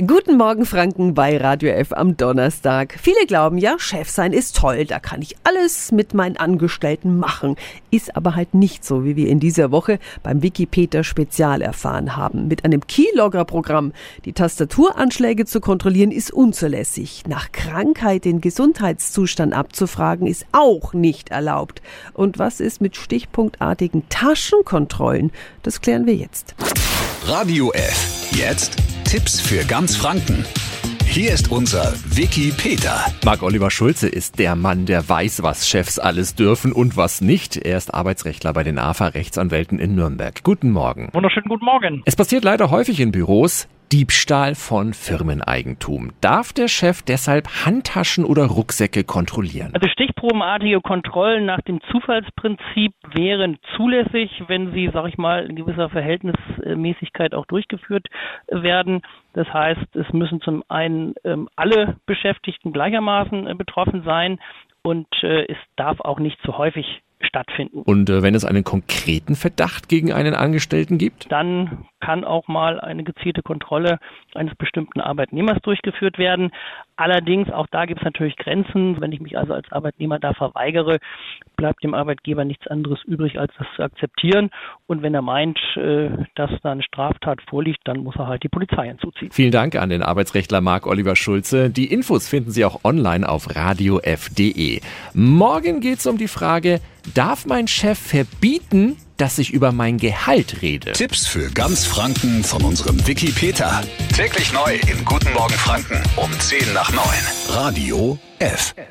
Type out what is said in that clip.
Guten Morgen Franken bei Radio F am Donnerstag. Viele glauben ja, Chef sein ist toll, da kann ich alles mit meinen Angestellten machen. Ist aber halt nicht so, wie wir in dieser Woche beim Wikipedia Spezial erfahren haben. Mit einem Keylogger-Programm die Tastaturanschläge zu kontrollieren ist unzulässig. Nach Krankheit den Gesundheitszustand abzufragen ist auch nicht erlaubt. Und was ist mit stichpunktartigen Taschenkontrollen? Das klären wir jetzt. Radio F. Jetzt Tipps für ganz Franken. Hier ist unser Wiki Peter. Marc Oliver Schulze ist der Mann, der weiß, was Chefs alles dürfen und was nicht. Er ist Arbeitsrechtler bei den AFA Rechtsanwälten in Nürnberg. Guten Morgen. Wunderschönen guten Morgen. Es passiert leider häufig in Büros. Diebstahl von Firmeneigentum. Darf der Chef deshalb Handtaschen oder Rucksäcke kontrollieren? Also stichprobenartige Kontrollen nach dem Zufallsprinzip wären zulässig, wenn sie, sag ich mal, in gewisser Verhältnismäßigkeit auch durchgeführt werden. Das heißt, es müssen zum einen ähm, alle Beschäftigten gleichermaßen äh, betroffen sein und äh, es darf auch nicht zu häufig stattfinden. Und äh, wenn es einen konkreten Verdacht gegen einen Angestellten gibt? Dann kann auch mal eine gezielte Kontrolle eines bestimmten Arbeitnehmers durchgeführt werden. Allerdings, auch da gibt es natürlich Grenzen. Wenn ich mich also als Arbeitnehmer da verweigere, bleibt dem Arbeitgeber nichts anderes übrig, als das zu akzeptieren. Und wenn er meint, äh, dass da eine Straftat vorliegt, dann muss er halt die Polizei hinzuziehen. Vielen Dank an den Arbeitsrechtler Marc Oliver Schulze. Die Infos finden Sie auch online auf radiof.de. Morgen geht es um die Frage, darf mein Chef verbieten, dass ich über mein Gehalt rede. Tipps für ganz Franken von unserem Wiki Peter. Täglich neu in Guten Morgen Franken um 10 nach 9. Radio F. F.